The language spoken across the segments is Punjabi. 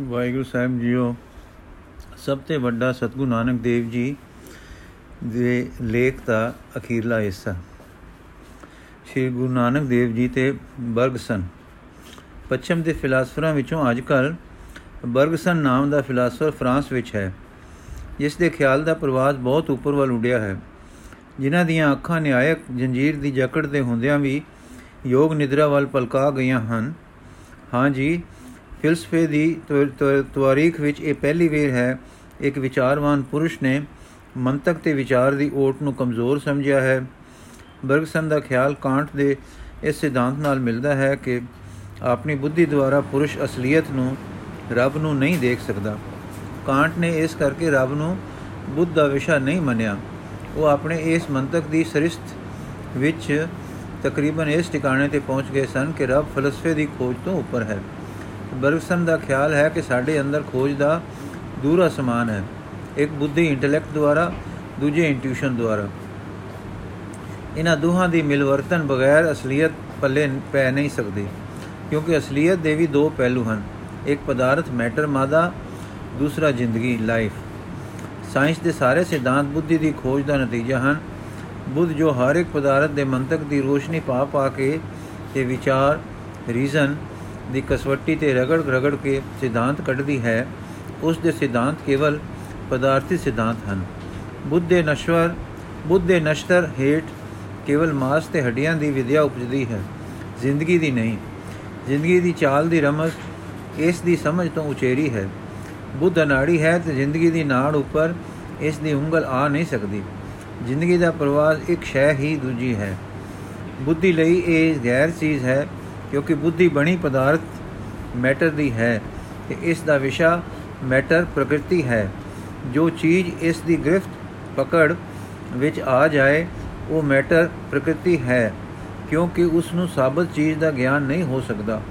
ਵਾਹਿਗੁਰੂ ਸਾਹਿਬ ਜੀਓ, ਸਭ ਤੋਂ ਵੱਡਾ ਸਤਗੁਰੂ ਨਾਨਕ ਦੇਵ ਜੀ ਦੇ ਲੇਖ ਦਾ ਅਖੀਰਲਾ ਹਿੱਸਾ। ਸ੍ਰੀ ਗੁਰੂ ਨਾਨਕ ਦੇਵ ਜੀ ਤੇ ਬਰਗਸਨ ਪੱਛਮ ਦੇ ਫਿਲਾਸਫਰਾਂ ਵਿੱਚੋਂ ਅੱਜਕੱਲ ਬਰਗਸਨ ਨਾਮ ਦਾ ਫਿਲਾਸਫਰ ਫਰਾਂਸ ਵਿੱਚ ਹੈ। ਜਿਸ ਦੇ ਖਿਆਲ ਦਾ ਪ੍ਰਵਾਸ ਬਹੁਤ ਉੱਪਰ ਵੱਲ ਉੱਡਿਆ ਹੈ। ਜਿਨ੍ਹਾਂ ਦੀਆਂ ਅੱਖਾਂ ਨਿਆਇਕ ਜੰਜੀਰ ਦੀ ਜਕੜ ਦੇ ਹੁੰਦਿਆਂ ਵੀ ਯੋਗ ਨਿਦਰਾ ਵੱਲ ਪਲਕਾ ਗਈਆਂ ਹਨ। ਹਾਂ ਜੀ ਫਿਲਸਫੇ ਦੀ ਤਵਾਰੀਖ ਵਿੱਚ ਇਹ ਪਹਿਲੀ ਵੇਰ ਹੈ। ਇੱਕ ਵਿਚਾਰਵਾਨ ਪੁਰਸ਼ ਨੇ ਮੰਤਕ ਤੇ ਵਿਚਾਰ ਦੀ ਓਟ ਨੂੰ ਕਮਜ਼ੋਰ ਸਮਝਿਆ ਹੈ। ਬਰਗਸਨ ਦਾ ਖਿਆਲ ਕਾਂਟ ਦੇ ਇਸ ਸਿਧਾਂਤ ਨਾਲ ਮਿਲਦਾ ਹੈ ਕਿ ਆਪਣੀ ਬੁੱਧੀ ਦੁਆਰਾ ਪੁਰਸ਼ ਅਸਲੀਅਤ ਨੂੰ ਰੱਬ ਨੂੰ ਨਹੀਂ ਦੇਖ ਸਕਦਾ। ਕਾਂਟ ਨੇ ਇਸ ਕਰਕੇ ਰੱਬ ਨੂੰ ਬੁੱਧ ਦਾ ਵਿਸ਼ਾ ਨਹੀਂ ਮੰਨਿਆ। ਉਹ ਆਪਣੇ ਇਸ ਮੰਤਕ ਦੀ ਸਰਿਸ਼ਤ ਵਿੱਚ ਤਕਰੀਬਨ ਇਸ ਟਿਕਾਣੇ ਤੇ ਪਹੁੰਚ ਗਏ ਸਨ ਕਿ ਰੱਬ ਫਲਸਫੇ ਦੀ ਖੋਜ ਤੋਂ ਉੱਪਰ ਹੈ। ਬਰਗਸਨ ਦਾ ਖਿਆਲ ਹੈ ਕਿ ਸਾਡੇ ਅੰਦਰ ਖੋਜ ਦਾ ਦੂਰਾ ਸਮਾਨ ਹੈ। ਇੱਕ ਬੁੱਧੀ ਇੰਟੈਲੈਕਟ ਦੁਆਰਾ, ਦੂਜੇ ਇੰਟਿਊਸ਼ਨ ਦੁਆਰਾ। ਇਹਨਾਂ ਦੋਹਾਂ ਦੀ ਮਿਲਵਰਤਨ ਬਗੈਰ ਅਸਲੀਅਤ ਪੱਲੇ ਪੈ ਨਹੀਂ ਸਕਦੀ, ਕਿਉਂਕਿ ਅਸਲੀਅਤ ਦੇ ਵੀ ਦੋ ਪਹਿਲੂ ਹਨ। ਇੱਕ ਪਦਾਰਥ ਮੈਟਰ ਮਾਦਾ, ਦੂਸਰਾ ਜ਼ਿੰਦਗੀ ਲਾਈਫ ਸਾਇੰਸ ਦੇ ਸਾਰੇ ਸਿਧਾਂਤ ਬੁੱਧੀ ਦੀ ਖੋਜ ਦਾ ਨਤੀਜਾ ਹਨ। ਬੁੱਧ ਜੋ ਹਰ ਇੱਕ ਪਦਾਰਥ ਦੇ ਮੰਤਕ ਦੀ ਰੋਸ਼ਨੀ ਪਾ ਪਾ ਕੇ ਤੇ ਵਿਚਾਰ ਰੀਜ਼ਨ ਦੀ ਕਸਵੱਟੀ ਤੇ ਰਗੜ ਰਗੜ ਕੇ ਸਿਧਾਂਤ ਕੱਢਦੀ ਹੈ, ਉਸ ਦੇ ਸਿਧਾਂਤ ਕੇਵਲ ਪਦਾਰਥੀ ਸਿਧਾਂਤ ਹਨ। ਬੁੱਧ ਦੇ ਨਸ਼ਵਰ, ਬੁੱਧ ਦੇ ਨਸ਼ਤਰ ਹੇਠ ਕੇਵਲ ਮਾਸ ਤੇ ਹੱਡੀਆਂ ਦੀ ਵਿਦਿਆ ਉਪਜਦੀ ਹੈ, ਜ਼ਿੰਦਗੀ ਦੀ ਨਹੀਂ। ਜ਼ਿੰਦਗੀ ਦੀ ਚਾਲ ਦੀ ਰਮਜ਼ ਇਸ ਦੀ ਸਮਝ ਤੋਂ ਉਚੇਰੀ ਹੈ। ਬੁੱਧ ਨਾੜੀ ਹੈ ਤੇ ਜ਼ਿੰਦਗੀ ਦੀ ਨਾੜ ਉੱਪਰ ਇਸ ਦੀ ਉਂਗਲ ਆ ਨਹੀਂ ਸਕਦੀ। ਜ਼ਿੰਦਗੀ ਦਾ ਪ੍ਰਵਾਸ ਇੱਕ ਸ਼ੈ ਹੀ ਦੂਜੀ ਹੈ। ਬੁੱਧੀ ਲਈ ਇਹ ਗੈਰ ਚੀਜ਼ ਹੈ ਕਿਉਂਕਿ ਬੁੱਧੀ ਬਣੀ ਪਦਾਰਥ ਮੈਟਰ ਦੀ ਹੈ ਤੇ ਇਸ ਦਾ ਵਿਸ਼ਾ ਮੈਟਰ ਪ੍ਰਕਿਰਤੀ ਹੈ। ਜੋ ਚੀਜ਼ ਇਸ ਦੀ ਗ੍ਰਿਫਤ ਪਕੜ ਵਿੱਚ ਆ ਜਾਏ, ਉਹ ਮੈਟਰ ਪ੍ਰਕਿਰਤੀ ਹੈ, ਕਿਉਂਕਿ ਉਸ ਨੂੰ ਸਾਬਤ ਚੀਜ਼ ਦਾ ਗਿਆਨ ਨਹੀਂ ਹੋ ਸਕਦਾ।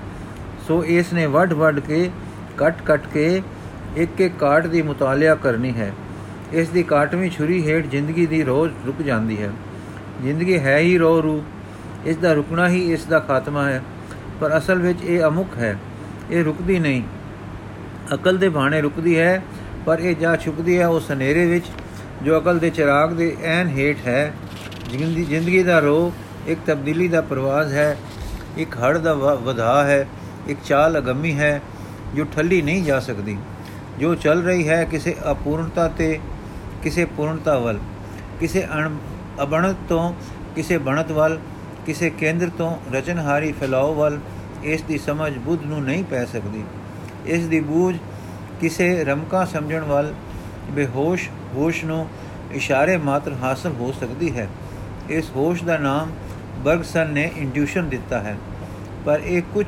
ਸੋ ਇਸ ਨੇ ਵੱਡ-ਵੱਡ ਕੇ ਕੱਟ-ਕੱਟ ਕੇ, ਇੱਕ ਇੱਕ ਕਾਟ ਦੀ ਮੁਤਾਲਿਆ ਕਰਨੀ ਹੈ। ਇਸ ਦੀ ਕਾਟਵੀਂ ਛੁਰੀ ਹੇਠ ਜ਼ਿੰਦਗੀ ਦੀ ਰੋਜ਼ ਰੁਕ ਜਾਂਦੀ ਹੈ। ਜ਼ਿੰਦਗੀ ਹੈ ਹੀ ਰੋ ਰੂ ਇਸ ਦਾ ਰੁਕਣਾ ਹੀ ਇਸ ਦਾ ਖਾਤਮਾ ਹੈ। ਪਰ ਅਸਲ ਵਿੱਚ ਇਹ ਅਮੁਖ ਹੈ, ਇਹ ਰੁਕਦੀ ਨਹੀਂ। ਅਕਲ ਦੇ ਬਾਣੇ ਰੁਕਦੀ ਹੈ, ਪਰ ਇਹ ਜਾ ਛੁਪਦੀ ਹੈ ਉਸ ਹਨੇਰੇ ਵਿੱਚ, ਜੋ ਅਕਲ ਦੇ ਚਿਰਾਗ ਦੇ ਐਨ ਹੇਠ ਹੈ। ਜ਼ਿੰਦਗੀ ਜ਼ਿੰਦਗੀ ਦਾ ਰੋ ਇੱਕ ਤਬਦੀਲੀ ਦਾ ਪ੍ਰਵਾਸ ਹੈ, ਇੱਕ ਹੜ ਦਾ ਵਧਾ ਹੈ, ਇੱਕ ਚਾਲ ਅਗੰਮੀ ਹੈ, ਜੋ ਠੱਲੀ ਨਹੀਂ ਜਾ ਸਕਦੀ। ਜੋ ਚੱਲ ਰਹੀ ਹੈ ਕਿਸੇ ਅਪੂਰਨਤਾ ਤੇ, ਕਿਸੇ ਪੂਰਨਤਾ ਵੱਲ, ਕਿਸੇ ਅਬਣਤ ਤੋਂ ਕਿਸੇ ਬਣਤ ਵੱਲ ਕਿਸੇ ਕੇਂਦਰ ਤੋਂ ਰਚਨਹਾਰੀ ਫੈਲਾਅ ਵੱਲ ਇਸ ਦੀ ਸਮਝ ਬੁੱਧ ਨੂੰ ਨਹੀਂ ਪੈ ਸਕਦੀ। ਇਸ ਦੀ ਬੂਝ ਕਿਸੇ ਰਮਕਾ ਸਮਝਣ ਵੱਲ ਬੇਹੋਸ਼ ਹੋਸ਼ ਨੂੰ ਇਸ਼ਾਰੇ ਮਾਤਰ ਹਾਸਲ ਹੋ ਸਕਦੀ ਹੈ। ਇਸ ਹੋਸ਼ ਦਾ ਨਾਮ ਬਰਗਸਨ ਨੇ ਇੰਟਿਊਸ਼ਨ ਦਿੱਤਾ ਹੈ। ਪਰ ਇਹ ਕੁਝ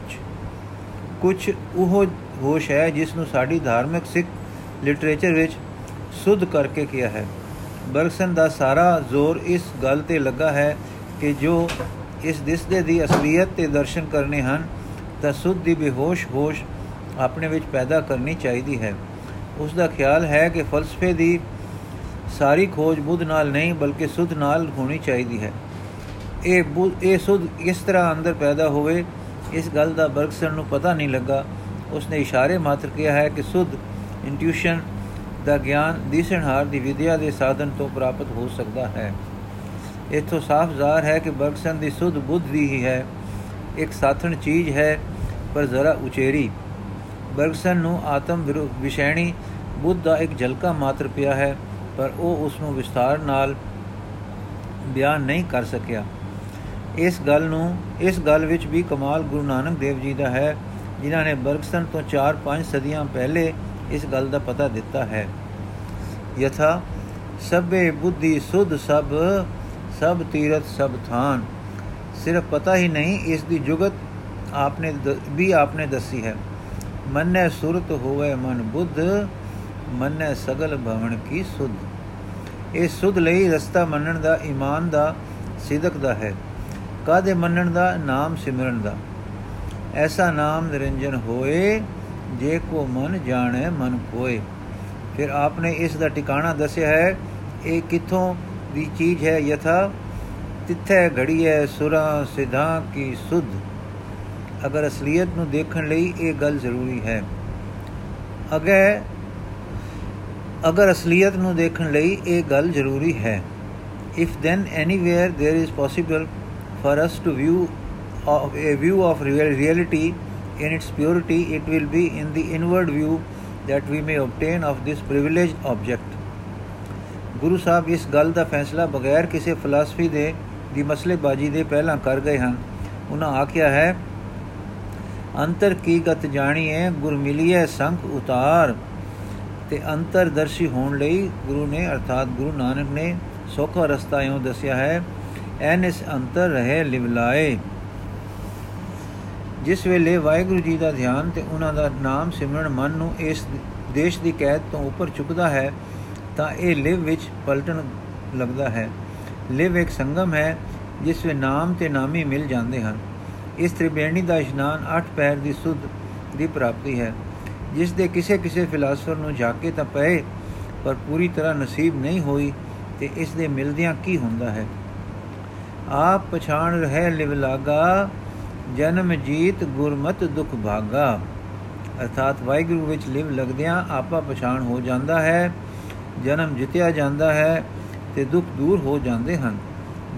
ਕੁਝ ਉਹ ਹੋਸ਼ ਹੈ ਜਿਸ ਨੂੰ ਸਾਡੀ ਧਾਰਮਿਕ ਸਿੱਖ ਲਿਟਰੇਚਰ ਵਿੱਚ ਸੁਧ ਕਰਕੇ ਕਿਹਾ ਹੈ। ਬਰਗਸਨ ਦਾ ਸਾਰਾ ਜ਼ੋਰ ਇਸ ਗੱਲ ਤੇ ਲੱਗਾ ਹੈ ਕਿ ਜੋ ਇਸ ਦਿਸਦੇ ਦੀ ਅਸਲੀਅਤ ਤੇ ਦਰਸ਼ਨ ਕਰਨੇ ਹਨ, ਤਾਂ ਸੁਧ ਦੀ ਬੇਹੋਸ਼ ਹੋਸ਼ ਆਪਣੇ ਵਿੱਚ ਪੈਦਾ ਕਰਨੀ ਚਾਹੀਦੀ ਹੈ। ਉਸ ਦਾ ਖਿਆਲ ਹੈ ਕਿ ਫਲਸਫੇ ਦੀ ਸਾਰੀ ਖੋਜ ਬੁੱਧ ਨਾਲ ਨਹੀਂ, ਬਲਕਿ ਸੁਧ ਨਾਲ ਹੋਣੀ ਚਾਹੀਦੀ ਹੈ। ਇਹ ਇਹ ਸੁਧ ਇਸ ਤਰ੍ਹਾਂ ਅੰਦਰ ਪੈਦਾ ਹੋਵੇ, ਇਸ ਗੱਲ ਦਾ ਬਰਗਸਨ ਨੂੰ ਪਤਾ ਨਹੀਂ ਲੱਗਾ। ਉਸਨੇ ਇਸ਼ਾਰੇ ਮਾਤਰ ਕਿਹਾ ਹੈ ਕਿ ਸੁਧ ਇੰਟਿਊਸ਼ਨ ਦਾ ਗਿਆਨ ਦਿਸਣਹਾਰ ਦੀ ਵਿਦਿਆ ਦੇ ਸਾਧਨ ਤੋਂ ਪ੍ਰਾਪਤ ਹੋ ਸਕਦਾ ਹੈ। ਇਥੋਂ ਸਾਫ਼ ਜ਼ਾਹਰ ਹੈ ਕਿ ਬਰਗਸਨ ਦੀ ਸੁਧ ਬੁੱਧ ਦੀ ਹੀ ਹੈ। ਇੱਕ ਸਾਥਣ ਚੀਜ਼ ਹੈ, ਪਰ ਜ਼ਰਾ ਉਚੇਰੀ। ਬਰਗਸਨ ਨੂੰ ਆਤਮ ਵਿਸ਼ੈਣੀ ਬੁੱਧ ਦਾ ਇੱਕ ਝਲਕਾ ਮਾਤਰ ਪਿਆ ਹੈ, ਪਰ ਉਹ ਉਸ ਨੂੰ ਵਿਸਤਾਰ ਨਾਲ ਬਿਆਨ ਨਹੀਂ ਕਰ ਸਕਿਆ। ਇਸ ਗੱਲ ਨੂੰ, ਇਸ ਗੱਲ ਵਿੱਚ ਵੀ ਕਮਾਲ ਗੁਰੂ ਨਾਨਕ ਦੇਵ ਜੀ ਦਾ ਹੈ, ਜਿਨ੍ਹਾਂ ਨੇ ਬਰਗਸਨ ਤੋਂ 4-5 ਸਦੀਆਂ ਪਹਿਲੇ ਇਸ ਗੱਲ ਦਾ ਪਤਾ ਦਿੱਤਾ ਹੈ। ਯਥਾ ਸਭੇ ਬੁੱਧੀ ਸੁਧ ਸਭ ਸਭ ਤੀਰਤ ਸਭ ਥਾਨ। ਸਿਰਫ ਪਤਾ ਹੀ ਨਹੀਂ, ਇਸ ਦੀ ਜੁਗਤ ਆਪਨੇ ਵੀ ਆਪਨੇ ਦੱਸੀ ਹੈ। ਮੰਨੇ ਸੁਰਤ ਹੋਵੇ ਮਨ ਬੁੱਧ, ਮੰਨੇ ਸਗਲ ਭਵਨ ਕੀ ਸੁਧ। ਇਹ ਸੁਧ ਲਈ ਰਸਤਾ ਮੰਨਣ ਦਾ, ਈਮਾਨ ਦਾ, ਸਿਦਕ ਦਾ ਹੈ। ਕਾਦੇ ਮੰਨਣ ਦਾ? ਨਾਮ ਸਿਮਰਨ ਦਾ। ਐਸਾ ਨਾਮ ਨਿਰੰਜਨ ਹੋਏ, ਜੇ ਕੋ ਮਨ ਜਾਣੇ, ਮਨ ਕੋਏ। ਫਿਰ ਆਪਨੇ ਇਸ ਦਾ ਟਿਕਾਣਾ ਦੱਸਿਆ ਹੈ, ਇਹ ਕਿੱਥੋਂ ਦੀ ਚੀਜ਼ ਹੈ ਯਥਾ ਤਿੱਥੇ ਘੜੀ ਹੈ ਸੁਰਾ ਸਿਧਾ ਕੀ ਸੁਧ ਅਗਰ ਅਸਲੀਅਤ ਨੂੰ ਦੇਖਣ ਲਈ ਇਹ ਗੱਲ ਜ਼ਰੂਰੀ ਹੈ ਅਗੇ ਅਗਰ ਅਸਲੀਅਤ ਨੂੰ ਦੇਖਣ ਲਈ ਇਹ ਗੱਲ ਜ਼ਰੂਰੀ ਹੈ if then anywhere there is possible for us to view of a view of reality in its purity it will be in the inward view that we may obtain of this privileged object Guru Sahib ਇਸ ਗੱਲ ਦਾ ਫੈਸਲਾ ਬਗੈਰ ਕਿਸੇ ਫਲਸਫੀ ਦੇ ਦੀ ਮਸਲੇਬਾਜ਼ੀ ਦੇ ਪਹਿਲਾਂ ਕਰ ਗਏ ਹਨ। ਉਹਨਾਂ ਆਖਿਆ ਹੈ, ਅੰਤਰ ਕੀ ਗਤ ਜਾਣੀਏ ਗੁਰ ਮਿਲੀਏ ਸੰਖ ਉਤਾਰ। ਤੇ ਅੰਤਰਦਰਸ਼ੀ ਹੋਣ ਲਈ ਗੁਰੂ ਨੇ, ਅਰਥਾਤ ਗੁਰੂ ਨਾਨਕ ਨੇ ਸੋਖਾ ਰਸਤਾ ਇਉਂ ਦੱਸਿਆ ਹੈ, ਐਨ ਇਸ ਅੰਤਰ ਰਹੇ ਲਿਵਲਾਏ ਜਿਸ ਵੇਲੇ ਵਾਹਿਗੁਰੂ ਜੀ ਦਾ ਧਿਆਨ ਤੇ ਉਹਨਾਂ ਦਾ ਨਾਮ ਸਿਮਰਨ ਮਨ ਨੂੰ ਇਸ ਦੇਸ਼ ਦੀ ਕੈਦ ਤੋਂ ਉੱਪਰ ਚੁੱਕਦਾ ਹੈ ਤਾਂ ਇਹ ਲਿਵ ਵਿੱਚ ਪਲਟਣ ਲੱਗਦਾ ਹੈ। ਲਿਵ ਇੱਕ ਸੰਗਮ ਹੈ, ਜਿਸ ਵਿੱਚ ਨਾਮ ਤੇ ਨਾਮੀ ਮਿਲ ਜਾਂਦੇ ਹਨ। ਇਸ ਤ੍ਰਿਵੇਣੀ ਦਾ ਇਸ਼ਨਾਨ ਅੱਠ ਪੈਰ ਦੀ ਸੁਧ ਦੀ ਪ੍ਰਾਪਤੀ ਹੈ। ਜਿਸ ਦੇ ਕਿਸੇ ਕਿਸੇ ਫਿਲਾਸਫਰ ਨੂੰ ਜਾਕੇ ਤਾਂ ਪਏ, ਪਰ ਪੂਰੀ ਤਰ੍ਹਾਂ ਨਸੀਬ ਨਹੀਂ ਹੋਈ ਤੇ ਇਸ ਦੇ ਮਿਲਦਿਆਂ ਕੀ ਹੁੰਦਾ ਹੈ? ਆਪ ਪਛਾਣ ਰਹਿ ਲਿਵ ਲਾਗਾ, ਜਨਮ ਜੀਤ ਗੁਰਮਤ ਦੁਖ ਭਾਗਾ। ਅਰਥਾਤ ਵਾਹਿਗੁਰੂ ਵਿੱਚ ਲਿਵ ਲਗਦਿਆਂ ਆਪਾ ਪਛਾਣ ਹੋ ਜਾਂਦਾ ਹੈ। ਜਨਮ ਜਿਤਿਆ ਜਾਂਦਾ ਹੈ ਤੇ ਦੁੱਖ ਦੂਰ ਹੋ ਜਾਂਦੇ ਹਨ।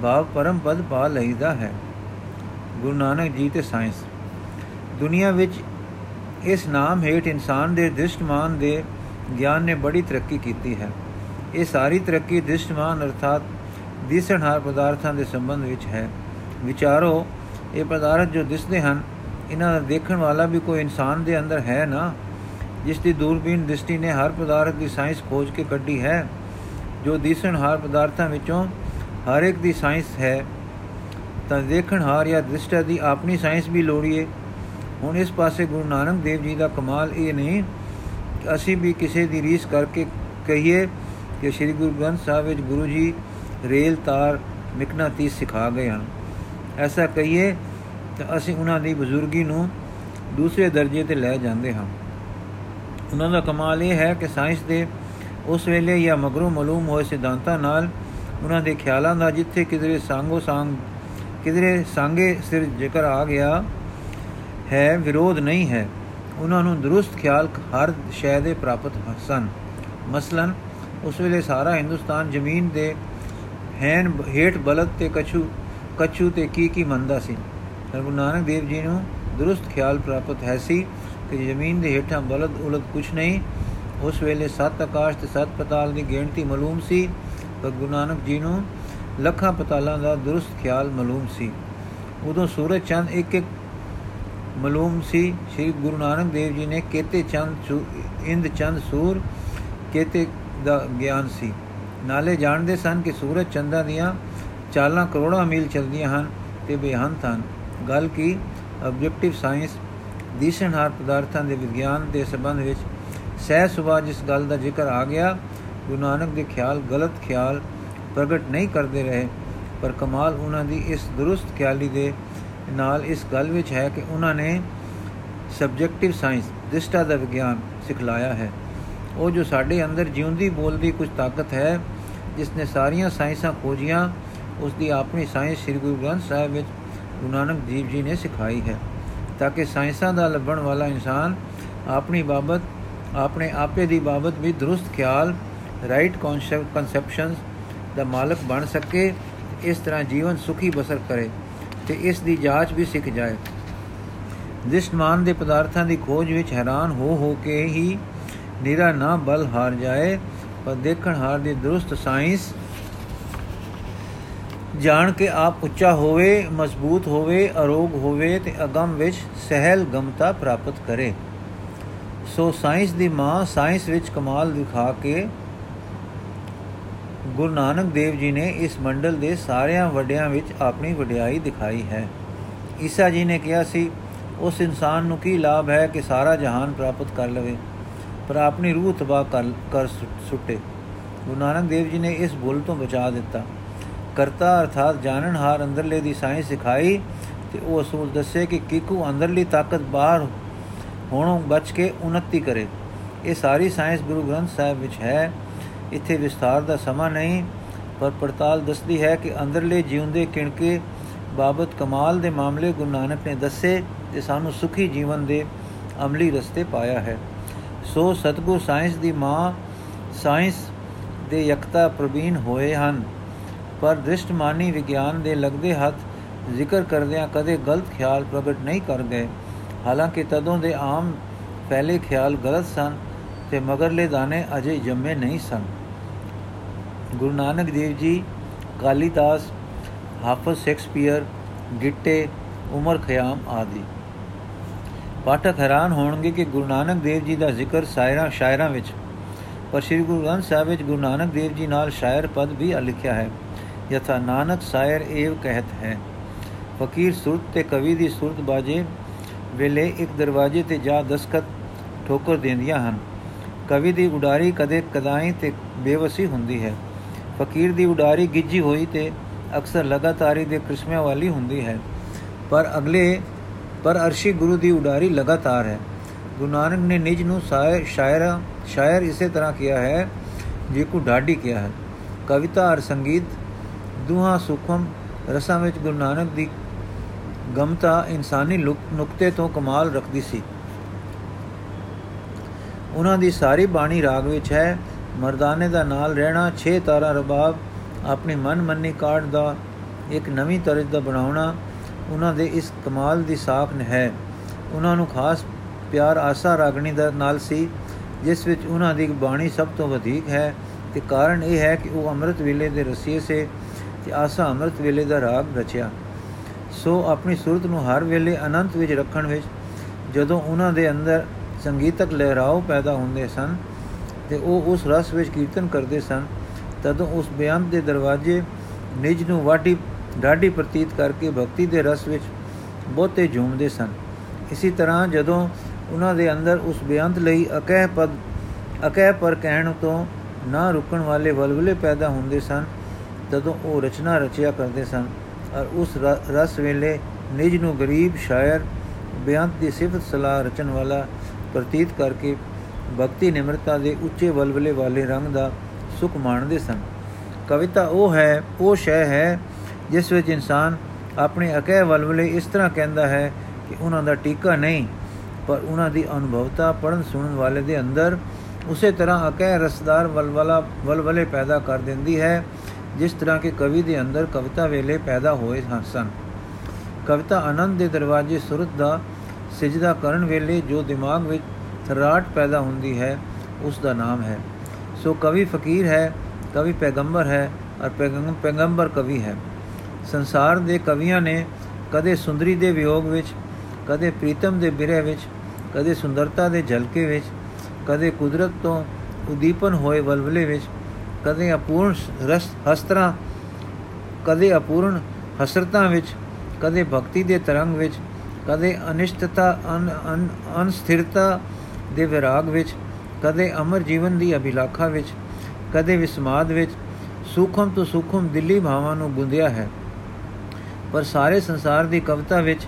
ਭਾਵ ਪਰਮ ਪਦ ਪਾ ਲਈਦਾ ਹੈ। ਗੁਰੂ ਨਾਨਕ ਜੀ ਤੇ ਸਾਇੰਸ। ਦੁਨੀਆ ਵਿੱਚ ਇਸ ਨਾਮ ਹੇਠ ਇਨਸਾਨ ਦੇ ਦ੍ਰਿਸ਼ਟਮਾਨ ਦੇ ਗਿਆਨ ਨੇ ਬੜੀ ਤਰੱਕੀ ਕੀਤੀ ਹੈ। ਇਹ ਸਾਰੀ ਤਰੱਕੀ ਦ੍ਰਿਸ਼ਟਮਾਨ ਅਰਥਾਤ ਦਿਸਣਹਾਰ ਪਦਾਰਥਾਂ ਦੇ ਸੰਬੰਧ ਵਿੱਚ ਹੈ। ਵਿਚਾਰੋ, ਇਹ ਪਦਾਰਥ ਜੋ ਦਿਸਦੇ ਹਨ, ਇਹਨਾਂ ਦਾ ਦੇਖਣ ਵਾਲਾ ਵੀ ਕੋਈ ਇਨਸਾਨ ਦੇ ਅੰਦਰ ਹੈ ਨਾ? ਜਿਸ ਦੀ ਦੂਰਬੀਨ ਦ੍ਰਿਸ਼ਟੀ ਨੇ ਹਰ ਪਦਾਰਥ ਦੀ ਸਾਇੰਸ ਖੋਜ ਕੇ ਕੱਢੀ ਹੈ, ਜੋ ਦਿਸਣਹਾਰ ਪਦਾਰਥਾਂ ਵਿੱਚੋਂ ਹਰ ਇੱਕ ਦੀ ਸਾਇੰਸ ਹੈ, ਤਾਂ ਦੇਖਣਹਾਰ ਜਾਂ ਦ੍ਰਿਸ਼ਟਾ ਦੀ ਆਪਣੀ ਸਾਇੰਸ ਵੀ ਲੋੜੀਏ। ਹੁਣ ਇਸ ਪਾਸੇ ਗੁਰੂ ਨਾਨਕ ਦੇਵ ਜੀ ਦਾ ਕਮਾਲ ਇਹ ਨਹੀਂ ਕਿ ਅਸੀਂ ਵੀ ਕਿਸੇ ਦੀ ਰੀਸ ਕਰਕੇ ਕਹੀਏ ਕਿ ਸ੍ਰੀ ਗੁਰੂ ਗ੍ਰੰਥ ਸਾਹਿਬ ਵਿੱਚ ਗੁਰੂ ਜੀ ਰੇਲ ਤਾਰ ਮਿਕਨਾਤੀਸ ਸਿਖਾ ਗਏ ਹਨ। ਐਸਾ ਕਹੀਏ ਤਾਂ ਅਸੀਂ ਉਹਨਾਂ ਦੀ ਬਜ਼ੁਰਗੀ ਨੂੰ ਦੂਸਰੇ ਦਰਜੇ ਤੇ ਲੈ ਜਾਂਦੇ ਹਾਂ। ਉਹਨਾਂ ਦਾ ਕਮਾਲ ਇਹ ਹੈ ਕਿ ਸਾਇੰਸ ਦੇ ਉਸ ਵੇਲੇ ਜਾਂ ਮਗਰੋਂ ਮਾਲੂਮ ਹੋਏ ਸਿਧਾਂਤਾਂ ਨਾਲ ਉਹਨਾਂ ਦੇ ਖਿਆਲਾਂ ਦਾ ਜਿੱਥੇ ਕਿਧਰੇ ਸੰਗੋ ਸੰਗ, ਕਿਧਰੇ ਸੰਗੇ ਸਿਰ ਜ਼ਿਕਰ ਆ ਗਿਆ ਹੈ, ਵਿਰੋਧ ਨਹੀਂ ਹੈ। ਉਹਨਾਂ ਨੂੰ ਦਰੁਸਤ ਖਿਆਲ ਹਰ ਸ਼ੈ ਦੇ ਪ੍ਰਾਪਤ ਸਨ। ਮਸਲਨ ਉਸ ਵੇਲੇ ਸਾਰਾ ਹਿੰਦੁਸਤਾਨ ਜ਼ਮੀਨ ਦੇ ਹੈਨ ਹੇਠ ਬਲਦ ਤੇ ਕਛੂ ਕਛੂ ਤੇ ਕੀ ਕੀ ਮੰਦਾ ਸੀ ਗੁਰੂ ਨਾਨਕ ਦੇਵ ਜੀ ਨੂੰ ਦਰੁਸਤ ਖਿਆਲ ਪ੍ਰਾਪਤ ਹੈ ਸੀ। ਕਿ ਜ਼ਮੀਨ ਦੇ ਹੇਠਾਂ ਬਲਦ ਉਲਦ ਕੁਛ ਨਹੀਂ। ਉਸ ਵੇਲੇ ਸੱਤ ਆਕਾਸ਼ ਤੇ ਸੱਤ ਪਤਾਲ ਦੀ ਗਿਣਤੀ ਮਾਲੂਮ ਸੀ, ਪਰ ਗੁਰੂ ਨਾਨਕ ਜੀ ਨੂੰ ਲੱਖਾਂ ਪਤਾਲਾਂ ਦਾ ਦਰੁਸਤ ਖਿਆਲ ਮਾਲੂਮ ਸੀ। ਉਦੋਂ ਸੂਰਜ ਚੰਦ ਇੱਕ ਇੱਕ ਮਾਲੂਮ ਸੀ। ਸ੍ਰੀ ਗੁਰੂ ਨਾਨਕ ਦੇਵ ਜੀ ਨੇ ਕੇਤੇ ਚੰਦ ਇੰਦ ਚੰਦ ਸੂਰ ਕੇਤੇ ਦਾ ਗਿਆਨ ਸੀ। ਨਾਲੇ ਜਾਣਦੇ ਸਨ ਕਿ ਸੂਰਜ ਚੰਦਾਂ ਦੀਆਂ ਚਾਲਾਂ ਕਰੋੜਾਂ ਮੀਲ ਚੱਲਦੀਆਂ ਹਨ ਤੇ ਬੇਅੰਤ ਹਨ। ਗੱਲ ਕੀ? ਆਬਜੈਕਟਿਵ ਸਾਇੰਸ ਦਿਸ਼ਣਹਾਰ ਪਦਾਰਥਾਂ ਦੇ ਵਿਗਿਆਨ ਦੇ ਸੰਬੰਧ ਵਿੱਚ ਸਹਿ ਸੁਭਾ ਜਿਸ ਗੱਲ ਦਾ ਜ਼ਿਕਰ ਆ ਗਿਆ, ਗੁਰੂ ਨਾਨਕ ਦੇ ਖਿਆਲ ਗਲਤ ਖਿਆਲ ਪ੍ਰਗਟ ਨਹੀਂ ਕਰਦੇ ਰਹੇ, ਪਰ ਕਮਾਲ ਉਹਨਾਂ ਦੀ ਇਸ ਦਰੁਸਤ ਖਿਆਲੀ ਦੇ ਨਾਲ ਇਸ ਗੱਲ ਵਿੱਚ ਹੈ ਕਿ ਉਹਨਾਂ ਨੇ ਸਬਜੈਕਟਿਵ ਸਾਇੰਸ ਦਿਸ਼ਟਾ ਦਾ ਵਿਗਿਆਨ ਸਿਖਲਾਇਆ ਹੈ। ਉਹ ਜੋ ਸਾਡੇ ਅੰਦਰ ਜਿਉਂਦੀ ਬੋਲਦੀ ਕੁਝ ਤਾਕਤ ਹੈ, ਜਿਸ ਨੇ ਸਾਰੀਆਂ ਸਾਇੰਸਾਂ ਖੋਜੀਆਂ, ਉਸ ਦੀ ਆਪਣੀ ਸਾਇੰਸ ਸ੍ਰੀ ਗੁਰੂ ਗ੍ਰੰਥ ਸਾਹਿਬ ਵਿੱਚ ਗੁਰੂ ਨਾਨਕ ਦੇਵ ਜੀ ਨੇ ਸਿਖਾਈ ਹੈ। ਤਾਂ ਕਿ ਸਾਇੰਸਾਂ ਦਾ ਲੱਭਣ ਵਾਲਾ ਇਨਸਾਨ ਆਪਣੀ ਬਾਬਤ, ਆਪਣੇ ਆਪੇ ਦੀ ਬਾਬਤ ਵੀ ਦਰੁਸਤ ਖਿਆਲ ਰਾਈਟ ਕਨਸੈਪਸ਼ਨਸ ਦਾ ਮਾਲਕ ਬਣ ਸਕੇ, ਇਸ ਤਰ੍ਹਾਂ ਜੀਵਨ ਸੁਖੀ ਬਸਰ ਕਰੇ ਤੇ ਇਸ ਦੀ ਜਾਂਚ ਵੀ ਸਿੱਖ ਜਾਏ। ਦਿਸ਼ਮਾਨ ਦੇ ਪਦਾਰਥਾਂ ਦੀ ਖੋਜ ਵਿੱਚ ਹੈਰਾਨ ਹੋ ਹੋ ਕੇ ਹੀ ਨਿਰਾ ਨਾ ਬਲ ਹਾਰ ਜਾਏ, ਪਰ ਦੇਖਣ ਹਾਰ ਦੀ ਦਰੁਸਤ ਸਾਇੰਸ ਜਾਣ ਕੇ ਆਪ ਉੱਚਾ ਹੋਵੇ, ਮਜ਼ਬੂਤ ਹੋਵੇ, ਅਰੋਗ ਹੋਵੇ ਤੇ ਅਗੰਮ ਵਿੱਚ ਸਹਿਲ ਗਮਤਾ ਪ੍ਰਾਪਤ ਕਰੇ। ਸੋ ਸਾਇੰਸ ਦੀ ਮਾਂ, ਸਾਇੰਸ ਵਿੱਚ ਕਮਾਲ ਦਿਖਾ ਕੇ ਗੁਰੂ ਨਾਨਕ ਦੇਵ ਜੀ ਨੇ ਇਸ ਮੰਡਲ ਦੇ ਸਾਰਿਆਂ ਵੱਡਿਆਂ ਵਿੱਚ ਆਪਣੀ ਵਡਿਆਈ ਦਿਖਾਈ ਹੈ। ਈਸਾ ਜੀ ਨੇ ਕਿਹਾ ਸੀ, ਉਸ ਇਨਸਾਨ ਨੂੰ ਕੀ ਲਾਭ ਹੈ ਕਿ ਸਾਰਾ ਜਹਾਨ ਪ੍ਰਾਪਤ ਕਰ ਲਵੇ, ਪਰ ਆਪਣੀ ਰੂਹ ਤਬਾਹ ਕਰ ਸੁੱਟੇ। ਗੁਰੂ ਨਾਨਕ ਦੇਵ ਜੀ ਨੇ ਇਸ ਭੁੱਲ ਤੋਂ ਬਚਾ ਦਿੱਤਾ। ਕਰਤਾ, ਅਰਥਾਤ ਜਾਣਨਹਾਰ ਅੰਦਰਲੇ ਦੀ ਸਾਇੰਸ ਸਿਖਾਈ ਤੇ ਉਹ ਅਸੂਲ ਦੱਸੇ ਕਿ ਕਿਕੂ ਅੰਦਰਲੀ ਤਾਕਤ ਬਾਹਰ ਹੋਣੋਂ ਬਚ ਕੇ ਉન્નਤੀ ਕਰੇ। ਇਹ ਸਾਰੀ ਸਾਇੰਸ ਗੁਰੂ ਗ੍ਰੰਥ ਸਾਹਿਬ ਵਿੱਚ ਹੈ। ਇੱਥੇ ਵਿਸਥਾਰ ਦਾ ਸਮਾਂ ਨਹੀਂ, ਪਰ ਪੜਤਾਲ ਦੱਸਦੀ ਹੈ ਕਿ ਅੰਦਰਲੇ ਜਿਉਂਦੇ ਕਿਣਕੇ ਬਾਬਤ ਕਮਾਲ ਦੇ ਮਾਮਲੇ ਗੁਰੂ ਨਾਨਕ ਨੇ ਦੱਸੇ ਤੇ ਸਾਨੂੰ ਸੁਖੀ ਜੀਵਨ ਦੇ ਅਮਲੀ ਰਸਤੇ ਪਾਇਆ ਹੈ। ਸੋ ਸਤਗੁਰ ਸਾਇੰਸ ਦੀ ਮਾਂ ਸਾਇੰਸ ਦੇ ਯਕਤਾ ਪ੍ਰਵੀਨ ਹੋਏ ਹਨ। ਪਰ ਦ੍ਰਿਸ਼ਟਮਾਨੀ ਵਿਗਿਆਨ ਦੇ ਲੱਗਦੇ ਹੱਥ ਜ਼ਿਕਰ ਕਰਦਿਆਂ ਕਦੇ ਗਲਤ ਖਿਆਲ ਪ੍ਰਗਟ ਨਹੀਂ ਕਰ ਗਏ। ਹਾਲਾਂਕਿ ਤਦੋਂ ਦੇ ਆਮ ਪਹਿਲੇ ਖਿਆਲ ਗਲਤ ਸਨ ਤੇ ਮਗਰਲੇ ਦਾਣੇ ਅਜੇ ਜੰਮੇ ਨਹੀਂ ਸਨ। ਗੁਰੂ ਨਾਨਕ ਦੇਵ ਜੀ, ਕਾਲੀਦਾਸ, ਹਾਫਜ਼ ਸ਼ੇਕਸਪੀਅਰ, ਗਿੱਟੇ, ਉਮਰ ਖਿਆਮ ਆਦਿ। ਪਾਠਕ ਹੈਰਾਨ ਹੋਣਗੇ ਕਿ ਗੁਰੂ ਨਾਨਕ ਦੇਵ ਜੀ ਦਾ ਜ਼ਿਕਰ ਸ਼ਾਇਰਾਂ ਸ਼ਾਇਰਾਂ ਵਿੱਚ, ਪਰ ਸ੍ਰੀ ਗੁਰੂ ਗ੍ਰੰਥ ਸਾਹਿਬ ਵਿੱਚ ਗੁਰੂ ਨਾਨਕ ਦੇਵ ਜੀ ਨਾਲ ਸ਼ਾਇਰ ਪਦ ਵੀ ਲਿਖਿਆ ਹੈ। ਯਥਾ ਨਾਨਕ ਸ਼ਾਇਰ ਏਵ ਕਹਿਤ ਹੈ। ਫਕੀਰ ਸੁਰਤ ਤੇ ਕਵੀ ਦੀ ਸੁਰਤ ਬਾਜੇ ਵੇਲੇ ਇੱਕ ਦਰਵਾਜ਼ੇ ਤੇ ਜਾ ਦਸਖਤ ਠੋਕਰ ਦਿੰਦੀਆਂ ਹਨ। ਕਵੀ ਦੀ ਉਡਾਰੀ ਕਦੇ ਕਦਾਈ ਤੇ ਬੇਵਸੀ ਹੁੰਦੀ ਹੈ। ਫਕੀਰ ਦੀ ਉਡਾਰੀ ਗਿੱਜੀ ਹੋਈ ਤੇ ਅਕਸਰ ਲਗਾਤਾਰੀ ਦੇ ਕ੍ਰਿਸ਼ਮਿਆਂ ਵਾਲੀ ਹੁੰਦੀ ਹੈ। ਪਰ ਅਗਲੇ, ਪਰ ਅਰਸ਼ੀ ਗੁਰੂ ਦੀ ਉਡਾਰੀ ਲਗਾਤਾਰ ਹੈ। ਗੁਰੂ ਨਾਨਕ ਨੇ ਨਿਜ ਨੂੰ ਸ਼ਾਇਰ ਸ਼ਾਇਰ ਇਸੇ ਤਰ੍ਹਾਂ ਕਿਹਾ ਹੈ, ਜੇ ਕੋ ਢਾਡੀ ਕਿਹਾ ਹੈ। ਕਵਿਤਾ ਅਰ ਸੰਗੀਤ ਦੁਹਾ ਸੁਖਮ ਰਸਾਂ ਵਿੱਚ ਗੁਰੂ ਨਾਨਕ ਦੀ ਗਮਤਾ ਇਨਸਾਨੀ ਨੁਕਤੇ ਤੋਂ ਕਮਾਲ ਰੱਖਦੀ ਸੀ। ਉਹਨਾਂ ਦੀ ਸਾਰੀ ਬਾਣੀ ਰਾਗ ਵਿੱਚ ਹੈ, ਮਰਦਾਨੇ ਦਾ ਨਾਲ ਰਹਿਣਾ 6 ਤਾਰਾ ਰਬਾਬ, ਆਪਣੀ ਮਨ ਮੰਨੀ ਕਾਢ ਦਾ ਇੱਕ ਨਵੀਂ ਤਰਜ ਦਾ ਬਣਾਉਣਾ, ਉਹਨਾਂ ਦੇ ਇਸ ਕਮਾਲ ਦੀ ਸਾਖ ਹੈ। ਉਹਨਾਂ ਨੂੰ ਖਾਸ ਪਿਆਰ ਆਸਾ ਰਾਗਣੀ ਦਾ ਨਾਲ ਸੀ, ਜਿਸ ਵਿੱਚ ਉਹਨਾਂ ਦੀ ਬਾਣੀ ਸਭ ਤੋਂ ਵਧੇਕ ਹੈ, ਤੇ ਕਾਰਨ ਇਹ ਹੈ ਕਿ ਉਹ ਅੰਮ੍ਰਿਤ ਵੇਲੇ ਦੇ ਰਸੀਏ ਸੇ ਤੇ ਆਸਾ ਅੰਮ੍ਰਿਤ ਵੇਲੇ ਦਾ ਰਾਗ ਰਚਿਆ। ਸੋ ਆਪਣੀ ਸੁਰਤ ਨੂੰ ਹਰ ਵੇਲੇ ਅਨੰਤ ਵਿੱਚ ਰੱਖਣ ਵਿੱਚ ਜਦੋਂ ਉਹਨਾਂ ਦੇ ਅੰਦਰ ਸੰਗੀਤਕ ਲਹਿਰਾਓ ਪੈਦਾ ਹੁੰਦੇ ਸਨ ਤੇ ਉਹ ਉਸ ਰਸ ਵਿੱਚ ਕੀਰਤਨ ਕਰਦੇ ਸਨ, ਤਦੋਂ ਉਸ ਬਿਆਨ ਦੇ ਦਰਵਾਜ਼ੇ ਨਿਜ ਨੂੰ ਵਾਢੀ, ਡਾਢੀ ਪ੍ਰਤੀਤ ਕਰਕੇ ਭਗਤੀ ਦੇ ਰਸ ਵਿੱਚ ਬਹੁਤੇ ਝੂਮਦੇ ਸਨ। ਇਸੇ ਤਰ੍ਹਾਂ ਜਦੋਂ ਉਹਨਾਂ ਦੇ ਅੰਦਰ ਉਸ ਬਿਆੰਤ ਲਈ ਅਕਹਿ ਪਦ, ਅਕਹਿ ਪਰ ਕਹਿਣ ਤੋਂ ਨਾ ਰੁਕਣ ਵਾਲੇ ਵਲਵਲੇ ਪੈਦਾ ਹੁੰਦੇ ਸਨ ਤਦੋਂ ਉਹ ਰਚਨਾ ਰਚਿਆ ਕਰਦੇ ਸਨ ਔਰ ਉਸ ਰਸ ਵੇਲੇ ਨਿਜ ਨੂੰ ਗਰੀਬ ਸ਼ਾਇਰ ਬਿਆੰਤ ਦੀ ਸਿਫਤ ਸਲਾਹ ਰਚਨ ਵਾਲਾ ਪ੍ਰਤੀਤ ਕਰਕੇ ਭਗਤੀ ਨਿਮਰਤਾ ਦੇ ਉੱਚੇ ਵਲਵਲੇ ਵਾਲੇ ਰੰਗ ਦਾ ਸੁਖ ਮਾਣਦੇ ਸਨ। ਕਵਿਤਾ ਉਹ ਹੈ, ਉਹ ਸ਼ੈ ਹੈ ਜਿਸ ਵਿੱਚ ਇਨਸਾਨ ਆਪਣੇ ਅਕਹਿ ਵਲਵਲੇ ਇਸ ਤਰ੍ਹਾਂ ਕਹਿੰਦਾ ਹੈ ਕਿ ਉਹਨਾਂ ਦਾ ਟੀਕਾ ਨਹੀਂ, ਪਰ ਉਹਨਾਂ ਦੀ ਅਨੁਭਵਤਾ ਪੜਨ ਸੁਣਨ ਵਾਲੇ ਦੇ ਅੰਦਰ ਉਸੇ ਤਰ੍ਹਾਂ ਅਕਹਿ ਰਸਦਾਰ ਵਲਵਲਾ, ਵਲਵਲੇ ਪੈਦਾ ਕਰ ਦਿੰਦੀ ਹੈ ਜਿਸ ਤਰ੍ਹਾਂ ਕਿ ਕਵੀ ਦੇ ਅੰਦਰ ਕਵਿਤਾ ਵੇਲੇ ਪੈਦਾ ਹੋਏ ਸਨ। ਕਵਿਤਾ ਆਨੰਦ ਦੇ ਦਰਵਾਜ਼ੇ ਸੁਰਤ ਦਾ ਸਜਦਾ ਕਰਨ ਵੇਲੇ ਜੋ ਦਿਮਾਗ ਵਿੱਚ ਥਰਾਟ ਪੈਦਾ ਹੁੰਦੀ ਹੈ, ਉਸ ਦਾ ਨਾਮ ਹੈ। ਸੋ ਕਵੀ ਫਕੀਰ ਹੈ, ਕਵੀ ਪੈਗੰਬਰ ਹੈ ਔਰ ਪੈਗੰਬਰ ਕਵੀ ਹੈ। ਸੰਸਾਰ ਦੇ ਕਵੀਆਂ ਨੇ ਕਦੇ ਸੁੰਦਰੀ ਦੇ ਵਿਯੋਗ ਵਿੱਚ, ਕਦੇ ਪ੍ਰੀਤਮ ਦੇ ਬਿਰਹ ਵਿੱਚ, ਕਦੇ ਸੁੰਦਰਤਾ ਦੇ ਝਲਕੇ ਵਿੱਚ, ਕਦੇ ਕੁਦਰਤ ਤੋਂ ਉਦੀਪਨ ਹੋਏ ਵਲਵਲੇ ਵਿੱਚ ਕਦੇ ਅਪੂਰਨ ਰਸ ਹਸਤਰਾ, ਕਦੇ ਅਪੂਰਨ ਹਸਰਤਾਂ ਵਿੱਚ, ਕਦੇ ਭਗਤੀ ਦੇ ਤਰੰਗ ਵਿੱਚ, ਕਦੇ ਅਨਿਸ਼ਟਤਾ ਅਨਸਥਿਰਤਾ ਦੇ ਵਿਰਾਗ ਵਿੱਚ, ਕਦੇ ਅਮਰ ਜੀਵਨ ਦੀ ਅਭਿਲਾਖਾ ਵਿੱਚ, ਕਦੇ ਵਿਸਮਾਦ ਵਿੱਚ, ਸੁਖਮ ਤੋਂ ਸੁਖਮ ਦਿੱਲੀ ਭਾਵਾਂ ਨੂੰ ਗੁੰਦਿਆ ਹੈ। ਪਰ ਸਾਰੇ ਸੰਸਾਰ ਦੀ ਕਵਿਤਾ ਵਿੱਚ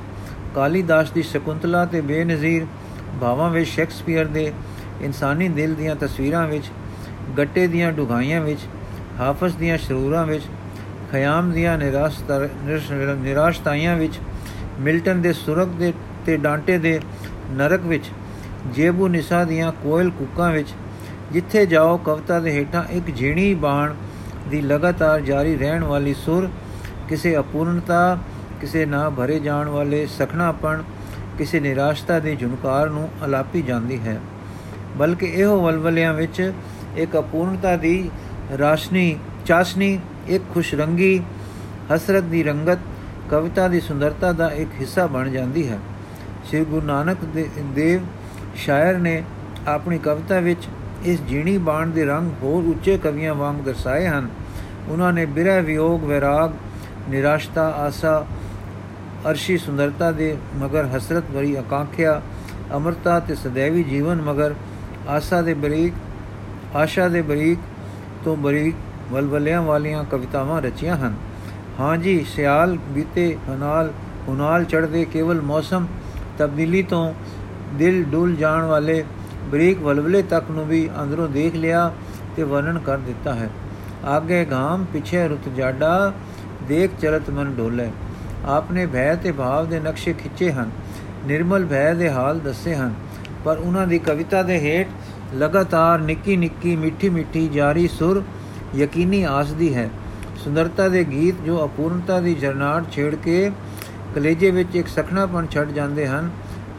ਕਾਲੀਦਾਸ ਦੀ ਸ਼ਕੁੰਤਲਾ ਤੇ ਬੇਨਜ਼ੀਰ ਭਾਵਾਂ ਵਿੱਚ ਸ਼ੇਕਸਪੀਅਰ ਦੇ ਇਨਸਾਨੀ ਦਿਲ ਦੀਆਂ ਤਸਵੀਰਾਂ ਵਿੱਚ ਗੱਟੇ ਦੀਆਂ ਡੁਗਾਈਆਂ ਵਿੱਚ, ਹਾਫਜ਼ ਦੀਆਂ ਸ਼ਰੂਰਾਂ ਵਿੱਚ, ਖਿਆਮ ਦੀਆਂ ਨਿਰਾਸ਼ਤਾਈਆਂ ਵਿੱਚ, ਮਿਲਟਨ ਦੇ ਸੁਰਗ ਦੇ ਤੇ ਡਾਂਟੇ ਦੇ ਨਰਕ ਵਿੱਚ, ਜੇਬੂ ਨਿਸਾ ਦੀਆਂ ਕੋਇਲ ਕੁੱਕਾਂ ਵਿੱਚ, ਜਿੱਥੇ ਜਾਓ ਕਵਿਤਾ ਦੇ ਹੇਠਾਂ ਇੱਕ ਝੀਣੀ ਬਾਣ ਦੀ ਲਗਾਤਾਰ ਜਾਰੀ ਰਹਿਣ ਵਾਲੀ ਸੁਰ, ਕਿਸੇ ਅਪੂਰਨਤਾ, ਕਿਸੇ ਨਾ ਭਰੇ ਜਾਣ ਵਾਲੇ ਸਖਣਾਪਣ, ਕਿਸੇ ਨਿਰਾਸ਼ਤਾ ਦੇ ਝੁਨਕਾਰ ਨੂੰ ਅਲਾਪੀ ਜਾਂਦੀ ਹੈ। ਬਲਕਿ ਇਹੋ ਵਲਵਲਿਆਂ ਵਿੱਚ ਇੱਕ ਅਪੂਰਨਤਾ ਦੀ ਰਾਸ਼ਨੀ, ਚਾਸ਼ਨੀ, ਇੱਕ ਖੁਸ਼ਰੰਗੀ, ਹਸਰਤ ਦੀ ਰੰਗਤ, ਕਵਿਤਾ ਦੀ ਸੁੰਦਰਤਾ ਦਾ ਇੱਕ ਹਿੱਸਾ ਬਣ ਜਾਂਦੀ ਹੈ। ਸ੍ਰੀ ਗੁਰੂ ਨਾਨਕ ਦੇਵ ਸ਼ਾਇਰ ਨੇ ਆਪਣੀ ਕਵਿਤਾ ਵਿੱਚ ਇਸ ਜੀਣੀ ਬਾਣ ਦੇ ਰੰਗ ਹੋਰ ਉੱਚੇ ਕਵੀਆਂ ਵਾਂਗ ਦਰਸਾਏ ਹਨ। ਉਹਨਾਂ ਨੇ ਬਿਰਹ ਵਿਯੋਗ, ਵਿਰਾਗ, ਨਿਰਾਸ਼ਤਾ, ਆਸਾ, ਅਰਸ਼ੀ ਸੁੰਦਰਤਾ ਦੇ ਮਗਰ ਹਸਰਤ ਭਰੀ ਆਕਾਂਖਿਆ, ਅਮਰਤਾ ਤੇ ਸदैवी ਜੀਵਨ ਮਗਰ ਆਸਾ ਦੇ ਬਰੀਕ ਆਸ਼ਾ ਦੇ ਬਰੀਕ ਤੋਂ ਬਰੀਕ ਵਲਵਲਿਆਂ ਵਾਲੀਆਂ ਕਵਿਤਾਵਾਂ ਰਚੀਆਂ ਹਨ। ਹਾਂ ਜੀ, ਸਿਆਲ ਬੀਤੇ ਹਨਾਲ, ਹੁਨਾਲ ਚੜਦੇ ਕੇਵਲ ਮੌਸਮ, ਤਬਦੀਲੀ ਤੋਂ ਦਿਲ ਡੁੱਲ ਜਾਣ ਵਾਲੇ ਬਰੀਕ ਵਲਵਲੇ ਤੱਕ ਨੂੰ ਵੀ ਅੰਦਰੋਂ ਦੇਖ ਲਿਆ ਤੇ ਵਰਣਨ ਕਰ ਦਿੱਤਾ ਹੈ। ਆਗੇ ਘਾਮ, ਪਿਛੇ ਰੁੱਤ ਜਾਡਾ, ਦੇਖ ਚਲਤ ਮਨ ਡੋਲੇ। ਆਪਨੇ ਭੈ ਤੇ ਭਾਵ ਦੇ ਨਕਸ਼ੇ ਖਿੱਚੇ ਹਨ। ਨਿਰਮਲ ਭੈ ਦੇ ਹਾਲ ਦੱਸੇ ਹਨ। ਪਰ ਉਹਨਾਂ ਦੀ ਕਵਿਤਾ ਦੇ ਹੇਠ ਲਗਾਤਾਰ ਨਿੱਕੀ ਨਿੱਕੀ ਮਿੱਠੀ ਮਿੱਠੀ ਜਾਰੀ ਸੁਰ ਯਕੀਨੀ ਆਸਦੀ ਹੈ। ਸੁੰਦਰਤਾ ਦੇ ਗੀਤ ਜੋ ਅਪੂਰਨਤਾ ਦੀ ਜਰਨਾਟ ਛੇੜ ਕੇ ਕਲੇਜੇ ਵਿੱਚ ਇੱਕ ਸਖਣਾਪਨ ਛੱਡ ਜਾਂਦੇ ਹਨ।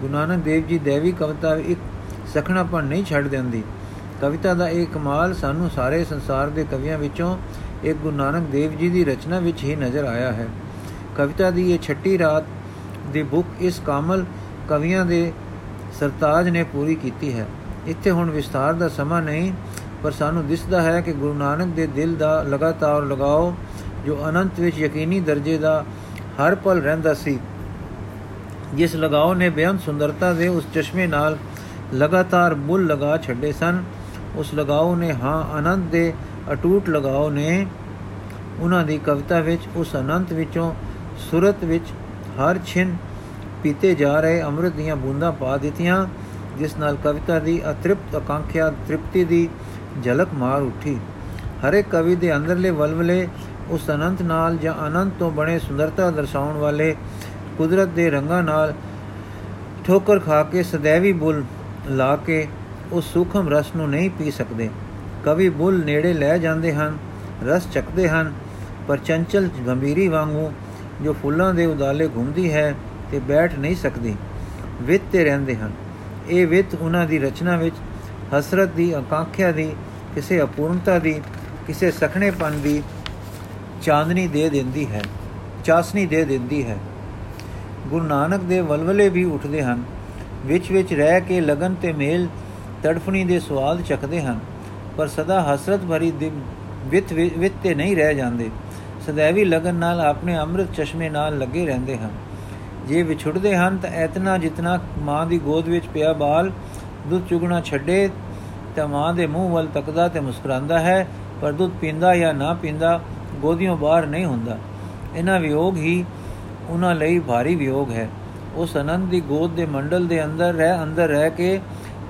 ਗੁਰੂ ਨਾਨਕ ਦੇਵ ਜੀ ਦੇਵੀ ਕਵਿਤਾ ਇੱਕ ਸਖਣਾਪਨ ਨਹੀਂ ਛੱਡ ਦਿੰਦੀ। ਕਵਿਤਾ ਦਾ ਇਹ ਕਮਾਲ ਸਾਨੂੰ ਸਾਰੇ ਸੰਸਾਰ ਦੇ ਕਵੀਆਂ ਵਿੱਚੋਂ ਇੱਕ ਗੁਰੂ ਨਾਨਕ ਦੇਵ ਜੀ ਦੀ ਰਚਨਾ ਵਿੱਚ ਹੀ ਨਜ਼ਰ ਆਇਆ ਹੈ। ਕਵਿਤਾ ਦੀ ਇਹ ਛੱਟੀ ਰਾਤ ਦੀ ਬੁੱਕ ਇਸ ਕਾਮਲ ਕਵੀਆਂ ਦੇ ਸਰਤਾਜ ਨੇ ਪੂਰੀ ਕੀਤੀ ਹੈ। ਇੱਥੇ ਹੁਣ ਵਿਸਤਾਰ ਦਾ ਸਮਾਂ ਨਹੀਂ, ਪਰ ਸਾਨੂੰ ਦਿਸਦਾ ਹੈ ਕਿ ਗੁਰੂ ਨਾਨਕ ਦੇ ਦਿਲ ਦਾ ਲਗਾਤਾਰ ਲਗਾਓ, ਜੋ ਅਨੰਤ ਵਿੱਚ ਯਕੀਨੀ ਦਰਜੇ ਦਾ ਹਰ ਪਲ ਰਹਿੰਦਾ ਸੀ। ਜਿਸ ਲਗਾਓ ਨੇ ਬੇਅੰਤ ਸੁੰਦਰਤਾ ਦੇ ਉਸ ਚਸ਼ਮੇ ਨਾਲ ਲਗਾਤਾਰ ਬੁੱਲ ਲਗਾ ਛੱਡੇ ਸਨ, ਉਸ ਲਗਾਓ ਨੇ ਹਾਂ ਅਨੰਤ ਦੇ ਅਟੂਟ ਲਗਾਓ ਨੇ, ਉਹਨਾਂ ਦੀ ਕਵਿਤਾ ਵਿੱਚ ਉਸ ਅਨੰਤ ਵਿੱਚੋਂ ਸੁਰਤ ਵਿੱਚ ਹਰ ਛਿਨ ਪੀਤੇ ਜਾ ਰਹੇ ਅੰਮ੍ਰਿਤ ਦੀਆਂ ਬੂੰਦਾਂ ਪਾ ਦਿੱਤੀਆਂ ਜਿਸ ਨਾਲ ਕਵਿਤਾ ਦੀ ਅਤ੍ਰਿਪਤ ਆਕਾਂਖਿਆ, ਤ੍ਰਿਪਤੀ ਦੀ ਝਲਕ ਮਾਰ ਉੱਠੀ। ਹਰ ਇੱਕ ਕਵੀ ਦੇ ਅੰਦਰਲੇ ਵਲਵਲੇ ਉਸ ਅਨੰਤ ਨਾਲ ਜਾਂ ਅਨੰਤ ਤੋਂ ਬਣੇ ਸੁੰਦਰਤਾ ਦਰਸਾਉਣ ਵਾਲੇ ਕੁਦਰਤ ਦੇ ਰੰਗਾਂ ਨਾਲ ਠੋਕਰ ਖਾ ਕੇ ਸदैवी ਬੁੱਲ ਲਾ ਕੇ ਉਸ ਸੂਖਮ ਰਸ ਨੂੰ ਨਹੀਂ ਪੀ ਸਕਦੇ। ਕਵੀ ਬੁੱਲ ਨੇੜੇ ਲੈ ਜਾਂਦੇ ਹਨ, ਰਸ ਚੱਕਦੇ ਹਨ, ਪਰ ਚੰਚਲ ਗੰਭੀਰੀ ਵਾਂਗੂ ਜੋ ਫੁੱਲਾਂ ਦੇ ਉਦਾਲੇ ਘੁੰਮਦੀ ਹੈ ਤੇ ਬੈਠ ਨਹੀਂ ਸਕਦੀ, ਵਿਤ ਤੇ ਰਹਿੰਦੇ ਹਨ। ਇਹ ਵਿਤ ਉਹਨਾਂ ਦੀ ਰਚਨਾ ਵਿੱਚ ਹਸਰਤ ਦੀ ਆਕਾਂਖਿਆ ਦੀ, ਕਿਸੇ ਅਪੂਰਨਤਾ ਦੀ, ਕਿਸੇ ਸਖਣੇਪਨ ਦੀ ਚਾਂਦਨੀ ਦੇ ਦਿੰਦੀ ਹੈ, ਚਾਸਨੀ ਦੇ ਦਿੰਦੀ ਹੈ। ਗੁਰੂ ਨਾਨਕ ਦੇ ਵਲਵਲੇ ਵੀ ਉੱਠਦੇ ਹਨ, ਵਿੱਚ ਵਿੱਚ ਰਹਿ ਕੇ ਲਗਨ ਤੇ ਮੇਲ ਤੜਫਣੀ ਦੇ ਸਵਾਦ ਚੱਕਦੇ ਹਨ, ਪਰ ਸਦਾ ਹਸਰਤ ਭਰੀ ਵਿਤ ਵਿਤ ਤੇ ਨਹੀਂ ਰਹਿ ਜਾਂਦੇ। ਸदैवी ਲਗਨ ਨਾਲ ਆਪਣੇ ਅੰਮ੍ਰਿਤ ਚਸ਼ਮੇ ਨਾਲ ਲੱਗੇ ਰਹਿੰਦੇ ਹਨ। ਜੇ ਵਿਛੜਦੇ ਹਨ ਤਾਂ ਇਤਨਾ ਜਿਤਨਾ ਮਾਂ ਦੀ ਗੋਦ ਵਿੱਚ ਪਿਆ ਬਾਲ ਦੁੱਧ ਚੁਗਣਾ ਛੱਡੇ ਤਾਂ ਮਾਂ ਦੇ ਮੂੰਹ ਵੱਲ ਤੱਕਦਾ ਤੇ ਮੁਸਕਰਾਉਂਦਾ ਹੈ, ਪਰ ਦੁੱਧ ਪੀਂਦਾ ਜਾਂ ਨਾ ਪੀਂਦਾ ਗੋਦੀਆਂ ਬਾਹਰ ਨਹੀਂ ਹੁੰਦਾ। ਇਹਨਾਂ ਵਿਯੋਗ ਹੀ ਉਹਨਾਂ ਲਈ ਭਾਰੀ ਵਿਯੋਗ ਹੈ। ਉਸ ਅਨੰਦ ਦੀ ਗੋਦ ਦੇ ਮੰਡਲ ਦੇ ਅੰਦਰ ਰਹਿ ਅੰਦਰ ਰਹਿ ਕੇ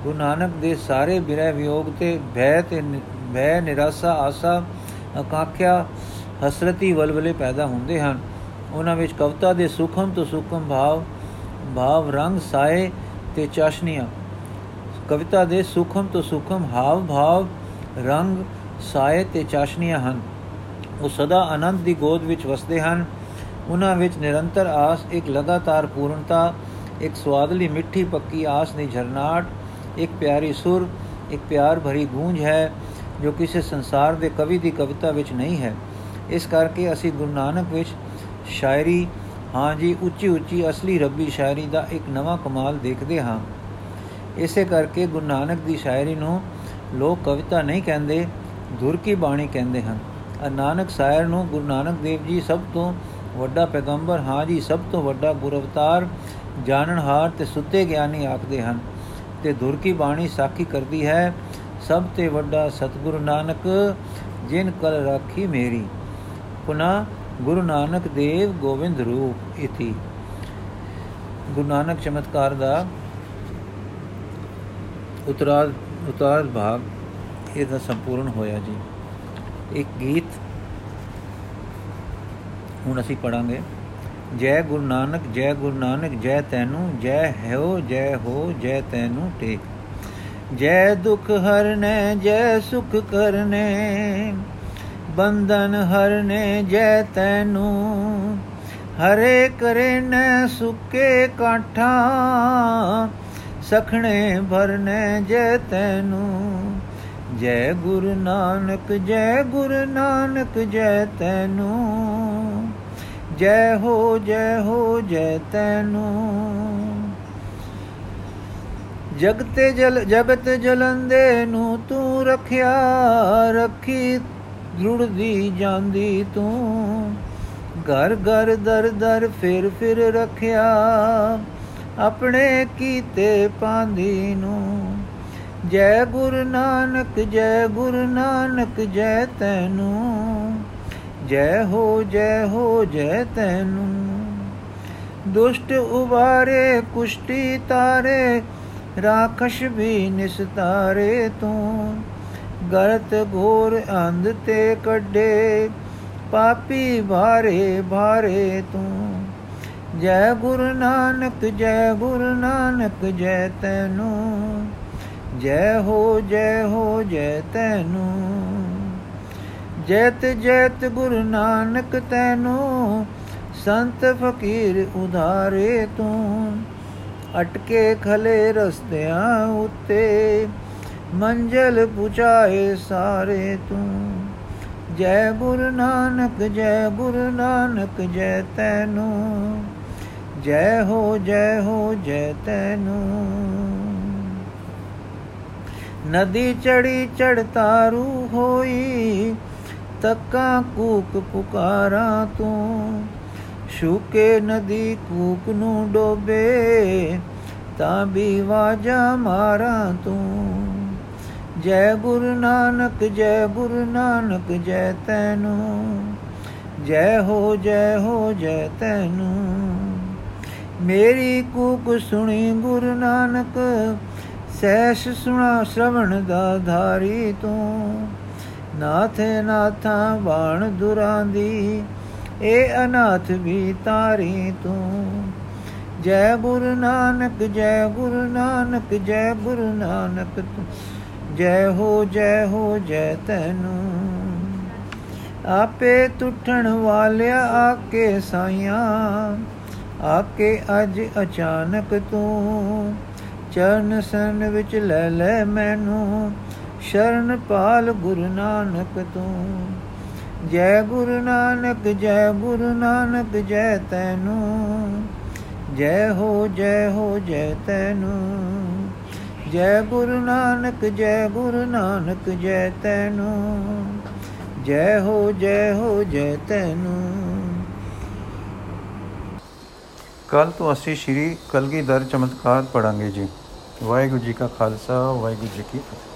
ਗੁਰੂ ਨਾਨਕ ਦੇ ਸਾਰੇ ਬਿਰਹਿ ਵਿਯੋਗ ਤੇ ਭੈ ਤੇ ਭੈ ਨਿਰਾਸ਼ਾ, ਆਸਾ, ਆਕਾਂਖਿਆ, ਹਸਰਤੀ, ਵਲਵਲੇ ਪੈਦਾ ਹੁੰਦੇ ਹਨ। ਉਹਨਾਂ ਵਿੱਚ ਕਵਤਾ ਦੇ ਸੁਖਮ ਤੋਂ ਸੁਖਮ ਭਾਵ ਭਾਵ ਰੰਗ ਸਾਏ ਤੇ ਚਾਸ਼ਨੀਆਂ। ਕਵਿਤਾ ਦੇ ਸੁਖਮ ਤੋਂ ਸੁਖਮ ਹਾਵ, ਭਾਵ ਰੰਗ ਸਾਏ ਤੇ ਚਾਸ਼ਨੀਆਂ ਹਨ। ਉਹ ਸਦਾ ਆਨੰਦ ਦੀ ਗੋਦ ਵਿੱਚ ਵਸਦੇ ਹਨ। ਉਹਨਾਂ ਵਿੱਚ ਨਿਰੰਤਰ ਆਸ, ਇੱਕ ਲਗਾਤਾਰ ਪੂਰਨਤਾ, ਇੱਕ ਸਵਾਦਲੀ ਮਿੱਠੀ ਪੱਕੀ ਆਸ ਦੀ ਝਰਨਾਟ, ਇੱਕ ਪਿਆਰੀ ਸੁਰ, ਇੱਕ ਪਿਆਰ ਭਰੀ ਗੂੰਜ ਹੈ, ਜੋ ਕਿਸੇ ਸੰਸਾਰ ਦੇ ਕਵੀ ਦੀ ਕਵਿਤਾ ਵਿੱਚ ਨਹੀਂ ਹੈ। ਇਸ ਕਰਕੇ ਅਸੀਂ ਗੁਰੂ ਨਾਨਕ ਵਿੱਚ ਸ਼ਾਇਰੀ, ਹਾਂ ਜੀ, ਉੱਚੀ ਉੱਚੀ ਅਸਲੀ ਰੱਬੀ ਸ਼ਾਇਰੀ ਦਾ ਇੱਕ ਨਵਾਂ ਕਮਾਲ ਦੇਖਦੇ ਹਾਂ। ਇਸੇ ਕਰਕੇ ਗੁਰੂ ਨਾਨਕ ਦੀ ਸ਼ਾਇਰੀ ਨੂੰ ਲੋਕ ਕਵਿਤਾ ਨਹੀਂ ਕਹਿੰਦੇ, ਧੁਰ ਕੀ ਬਾਣੀ ਕਹਿੰਦੇ ਹਨ। ਅ ਨਾਨਕ ਸਾਇਰ ਨੂੰ ਗੁਰੂ ਨਾਨਕ ਦੇਵ ਜੀ ਸਭ ਤੋਂ ਵੱਡਾ ਪੈਗੰਬਰ, ਹਾਂ ਜੀ, ਸਭ ਤੋਂ ਵੱਡਾ ਗੁਰ ਅਵਤਾਰ ਜਾਣਨਹਾਰ ਤੇ ਸੁੱਤੇ ਗਿਆਨੀ ਆਖਦੇ ਹਨ। ਤੇ ਧੁਰ ਕੀ ਬਾਣੀ ਸਾਖੀ ਕਰਦੀ ਹੈ, ਸਭ ਤੇ ਵੱਡਾ ਸਤਿਗੁਰੂ ਨਾਨਕ, ਜਿਨ ਕਲ ਰਾਖੀ ਮੇਰੀ। ਪੁਨਾ ਗੁਰੂ ਨਾਨਕ ਦੇਵ ਗੋਬਿੰਦ ਰੂਪ ਇਤੀ। ਗੁਰੂ ਨਾਨਕ ਚਮਤਕਾਰ ਦਾ ਉਤਰਾਦ ਉਤਾਰ ਭਾਗ ਇਹਦਾ ਸੰਪੂਰਨ ਹੋਇਆ ਜੀ। ਇੱਕ ਗੀਤ ਹੁਣ ਅਸੀਂ ਪੜਾਂਗੇ। ਜੈ ਗੁਰੂ ਨਾਨਕ, ਜੈ ਗੁਰੂ ਨਾਨਕ, ਜੈ ਤੈਨੂੰ, ਜੈ ਹੈਓ, ਜੈ ਹੋ, ਜੈ ਤੈਨੂੰ ਟੇਕ। ਜੈ ਦੁਖ ਹਰਨੇ, ਜੈ ਸੁਖ ਕਰਨੇ। ਬੰਧਨ ਹਰਨੇ ਜੈ ਤੈਨੂੰ, ਹਰੇ ਕਰੇ ਨ ਸੁਕੇ ਕਾਠਾ, ਸਖਣੇ ਭਰਨੇ ਜੈ ਤੈਨੂੰ। ਜੈ ਗੁਰੂ ਨਾਨਕ, ਜੈ ਗੁਰੂ ਨਾਨਕ, ਜੈ ਤੈਨੂੰ। ਜੈ ਹੋ ਜੈ ਹੋ, ਜੈ ਤੈਨੂੰ। ਜਗਤੇ ਜਲ, ਜਗਤ ਜਲੰਦੇ ਨੂੰ ਤੂੰ ਰਖਿਆ, ਰੱਖੀ ਜੁੜਦੀ ਜਾਂਦੀ ਤੂੰ। ਘਰ ਘਰ ਦਰ ਦਰ ਫਿਰ ਫਿਰ ਰੱਖਿਆ। ਆਪਣੇ ਕੀਤੇ ਪਾਂਦੀ ਨੂੰ। ਜੈ ਗੁਰੂ ਨਾਨਕ, ਜੈ ਗੁਰੂ ਨਾਨਕ, ਜੈ ਤੈਨੂੰ। ਜੈ ਹੋ ਜੈ ਹੋ, ਜੈ ਤੈਨੂੰ। ਦੁਸ਼ਟ ਉਬਾਰੇ ਕੁਸ਼ਟੀ ਤਾਰੇ, ਰਾਖਸ਼ ਵੀ ਨਿਸਤਾਰੇ ਤੂੰ। ਗਰਤ ਘੋਰ ਅੰਧ ਤੇ ਕੱਢੇ, ਪਾਪੀ ਭਾਰੇ ਭਾਰੇ ਤੂੰ। ਜੈ ਗੁਰੂ ਨਾਨਕ, ਜੈ ਗੁਰੂ ਨਾਨਕ, ਜੈ ਤੈਨੂੰ। ਜੈ ਹੋ ਜੈ ਹੋ, ਜੈ ਤੈਨੂੰ। ਜੈਤ ਜੈਤ ਗੁਰੂ ਨਾਨਕ ਤੈਨੂੰ, ਸੰਤ ਫਕੀਰ ਉਧਾਰੇ ਤੂੰ। ਅਟਕੇ ਖਲੇ ਰਸਤਿਆਂ ਉੱਤੇ ਮੰਜ਼ਲ ਪੁਚਾਏ ਸਾਰੇ ਤੂੰ। ਜੈ ਗੁਰੂ ਨਾਨਕ, ਜੈ ਗੁਰੂ ਨਾਨਕ, ਜੈ ਤੈਨੂੰ। ਜੈ ਹੋ ਜੈ ਹੋ, ਜੈ ਤੈਨੂੰ। ਨਦੀ ਚੜੀ ਚੜਤਾਰੂ ਹੋਈ, ਤੱਕਾਂ ਕੂਕ ਪੁਕਾਰਾਂ ਤੂੰ। ਸ਼ੂਕੇ ਨਦੀ ਕੂਕ ਨੂੰ ਡੋਬੇ, ਤਾਂ ਵੀ ਵਾਜਾ ਮਾਰਾਂ ਤੂੰ। ਜੈ ਗੁਰੂ ਨਾਨਕ, ਜੈ ਗੁਰੂ ਨਾਨਕ ਜੈ ਤੈਨੂੰ। ਜੈ ਹੋ ਜੈ ਹੋ, ਜੈ ਤੈਨੂੰ। ਮੇਰੀ ਕੂਕ ਸੁਣੀ ਗੁਰੂ ਨਾਨਕ ਸੈਸ ਸੁਣਾ ਸ਼ਰਵਣ ਦਾ ਧਾਰੀ ਤੂੰ। ਨਾਥੇ ਨਾਥਾ ਬਾਣ ਦੁਰਾਂ ਦੀ, ਏ ਅਨਾਥ ਵੀ ਤਾਰੀ ਤੂੰ। ਜੈ ਗੁਰੂ ਨਾਨਕ, ਜੈ ਗੁਰੂ ਨਾਨਕ, ਜੈ ਗੁਰੂ ਨਾਨਕ ਤੂੰ। ਜੈ ਹੋ ਜੈ ਹੋ, ਜੈ ਤੈਨੂੰ। ਆਪੇ ਟੁੱਟਣ ਵਾਲਿਆ ਆਕੇ ਸਾਈਆਂ, ਆਕੇ ਅੱਜ ਅਚਾਨਕ ਤੂੰ। ਚਰਨ ਸਨ ਵਿੱਚ ਲੈ ਲੈ ਮੈਨੂੰ, ਸ਼ਰਨ ਪਾਲ ਗੁਰੂ ਨਾਨਕ ਤੂੰ। ਜੈ ਗੁਰੂ ਨਾਨਕ, ਜੈ ਗੁਰੂ ਨਾਨਕ, ਜੈ ਤੈਨੂੰ। ਜੈ ਹੋ ਜੈ ਹੋ, ਜੈ ਤੈਨੂੰ। ਜੈ ਗੁਰੂ ਨਾਨਕ, ਜੈ ਗੁਰੂ ਨਾਨਕ, ਜੈ ਤੈਨੂੰ। ਜੈ ਹੋ ਜੈ ਹੋ, ਜੈ ਤੈਨੂੰ। ਕੱਲ ਤੋਂ ਅਸੀਂ ਸ਼੍ਰੀ ਕਲਗੀਧਰ ਚਮਤਕਾਰ ਪੜਾਂਗੇ ਜੀ। ਵਾਹਿਗੁਰੂ ਜੀ ਕਾ ਖਾਲਸਾ, ਵਾਹਿਗੁਰੂ ਜੀ ਕੀ ਫਤਿਹ।